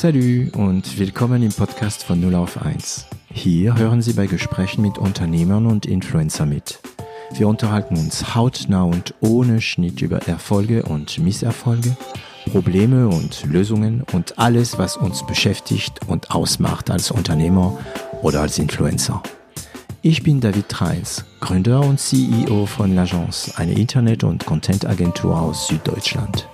Salut und willkommen im Podcast von 0 auf 1. Hier hören Sie bei Gesprächen mit Unternehmern und Influencer mit. Wir unterhalten uns hautnah und ohne Schnitt über Erfolge und Misserfolge, Probleme und Lösungen und alles, was uns beschäftigt und ausmacht als Unternehmer oder als Influencer. Ich bin David Treis, Gründer und CEO von L'Agence, eine Internet- und Content-Agentur aus Süddeutschland.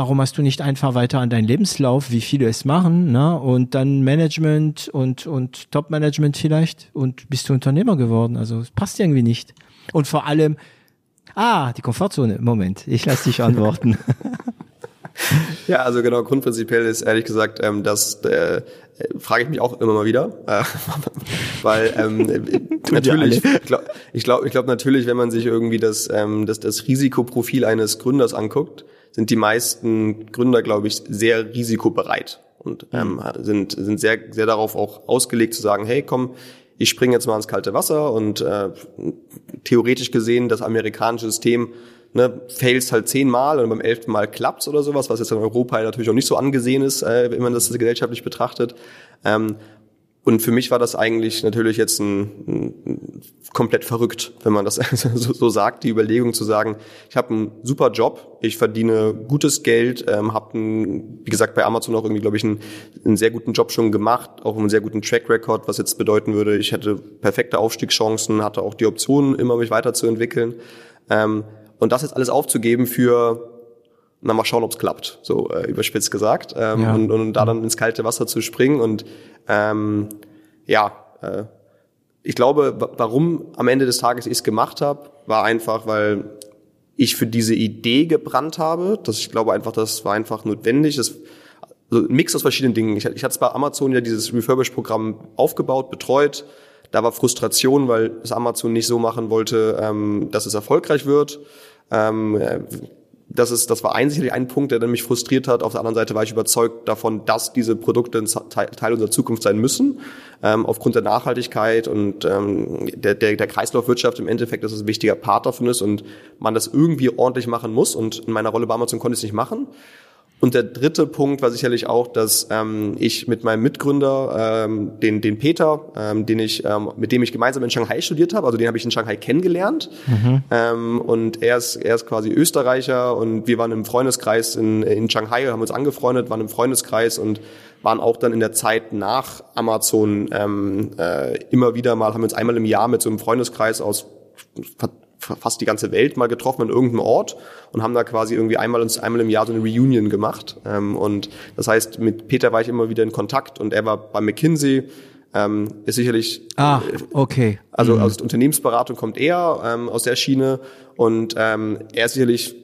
Warum hast du nicht einfach weiter an deinen Lebenslauf, wie viele es machen, ne? und dann Management und, und Top-Management vielleicht und bist du Unternehmer geworden? Also es passt irgendwie nicht. Und vor allem, ah, die Komfortzone, Moment, ich lasse dich antworten. Ja, also genau, grundprinzipiell ist ehrlich gesagt, ähm, das äh, frage ich mich auch immer mal wieder, äh, weil ähm, natürlich, ich glaube, ich glaube, ich glaub natürlich, wenn man sich irgendwie das, ähm, das, das Risikoprofil eines Gründers anguckt, sind die meisten Gründer, glaube ich, sehr risikobereit und ähm, mhm. sind, sind sehr, sehr darauf auch ausgelegt zu sagen, hey, komm, ich springe jetzt mal ins kalte Wasser und äh, theoretisch gesehen das amerikanische System ne, fails halt zehnmal und beim elften Mal klappt's oder sowas, was jetzt in Europa natürlich auch nicht so angesehen ist, äh, wenn man das gesellschaftlich betrachtet. Ähm, und für mich war das eigentlich natürlich jetzt ein, ein komplett verrückt, wenn man das so, sagt, die Überlegung zu sagen, ich habe einen super Job, ich verdiene gutes Geld, ähm, habe, wie gesagt, bei Amazon auch irgendwie, glaube ich, einen, einen, sehr guten Job schon gemacht, auch einen sehr guten Track Record, was jetzt bedeuten würde, ich hätte perfekte Aufstiegschancen, hatte auch die Option, immer mich weiterzuentwickeln. Ähm, und das jetzt alles aufzugeben für na mal schauen, ob es klappt, so äh, überspitzt gesagt, ähm, ja. und, und da dann ins kalte Wasser zu springen und ähm, ja, äh, ich glaube, warum am Ende des Tages ich es gemacht habe, war einfach, weil ich für diese Idee gebrannt habe. Das, ich glaube einfach, das war einfach notwendig. Das, also ein Mix aus verschiedenen Dingen. Ich, ich hatte bei Amazon ja dieses Refurbish-Programm aufgebaut, betreut. Da war Frustration, weil es Amazon nicht so machen wollte, ähm, dass es erfolgreich wird. Ähm, das ist, das war einsichtlich ein Punkt, der mich frustriert hat. Auf der anderen Seite war ich überzeugt davon, dass diese Produkte ein Teil unserer Zukunft sein müssen, ähm, aufgrund der Nachhaltigkeit und ähm, der, der, der Kreislaufwirtschaft im Endeffekt, dass es ein wichtiger Part davon ist und man das irgendwie ordentlich machen muss. Und in meiner Rolle bei Amazon konnte ich es nicht machen. Und der dritte Punkt war sicherlich auch, dass ähm, ich mit meinem Mitgründer, ähm, den, den Peter, ähm, den ich, ähm, mit dem ich gemeinsam in Shanghai studiert habe, also den habe ich in Shanghai kennengelernt. Mhm. Ähm, und er ist, er ist quasi Österreicher und wir waren im Freundeskreis in, in Shanghai, haben uns angefreundet, waren im Freundeskreis und waren auch dann in der Zeit nach Amazon ähm, äh, immer wieder mal, haben uns einmal im Jahr mit so einem Freundeskreis aus fast die ganze Welt mal getroffen an irgendeinem Ort und haben da quasi irgendwie einmal, einmal im Jahr so eine Reunion gemacht. Ähm, und das heißt, mit Peter war ich immer wieder in Kontakt und er war bei McKinsey, ähm, ist sicherlich. Ah, okay. Also mhm. aus der Unternehmensberatung kommt er ähm, aus der Schiene und ähm, er ist sicherlich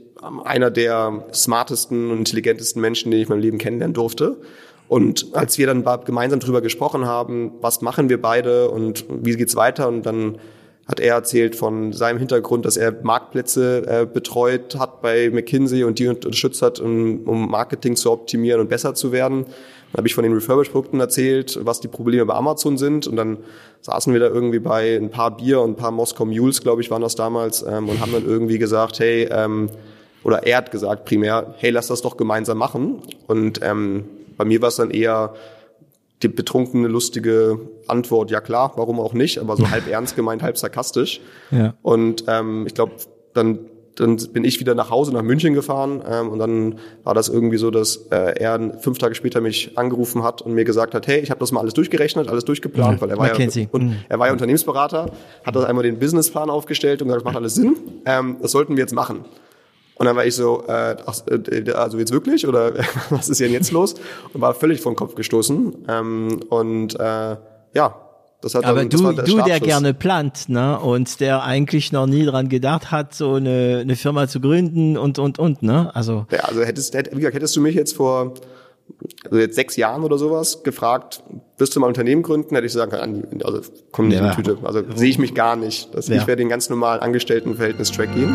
einer der smartesten und intelligentesten Menschen, den ich in meinem Leben kennenlernen durfte. Und als wir dann gemeinsam drüber gesprochen haben, was machen wir beide und wie geht's weiter und dann hat er erzählt von seinem Hintergrund, dass er Marktplätze äh, betreut hat bei McKinsey und die unterstützt hat, um, um Marketing zu optimieren und besser zu werden. Dann habe ich von den Refurbish-Produkten erzählt, was die Probleme bei Amazon sind und dann saßen wir da irgendwie bei ein paar Bier und ein paar Moskau Mules, glaube ich, waren das damals ähm, und haben dann irgendwie gesagt, hey, ähm, oder er hat gesagt primär, hey, lass das doch gemeinsam machen. Und ähm, bei mir war es dann eher die betrunkene, lustige Antwort, ja klar, warum auch nicht, aber so halb ernst gemeint, halb sarkastisch. Ja. Und ähm, ich glaube, dann dann bin ich wieder nach Hause nach München gefahren ähm, und dann war das irgendwie so, dass äh, er fünf Tage später mich angerufen hat und mir gesagt hat, hey, ich habe das mal alles durchgerechnet, alles durchgeplant, ja, weil er war ja, und, mhm. er war ja Unternehmensberater, hat das einmal den Businessplan aufgestellt und gesagt, das macht alles Sinn, ähm, das sollten wir jetzt machen. Und dann war ich so, äh, ach, äh, also jetzt wirklich oder was ist denn jetzt los? Und war völlig vom Kopf gestoßen. Ähm, und äh, ja, das hat Aber dann, du, der du, der gerne plant, ne, und der eigentlich noch nie dran gedacht hat, so eine, eine Firma zu gründen und und und, ne? Also. Ja, also hättest, hätt, wie gesagt, hättest du mich jetzt vor also jetzt sechs Jahren oder sowas gefragt, wirst du mal ein Unternehmen gründen, hätte ich sagen können, also komm nicht ja. in die Tüte. Also sehe ich mich gar nicht. Dass ja. Ich werde den ganz normalen Angestelltenverhältnis-Track gehen.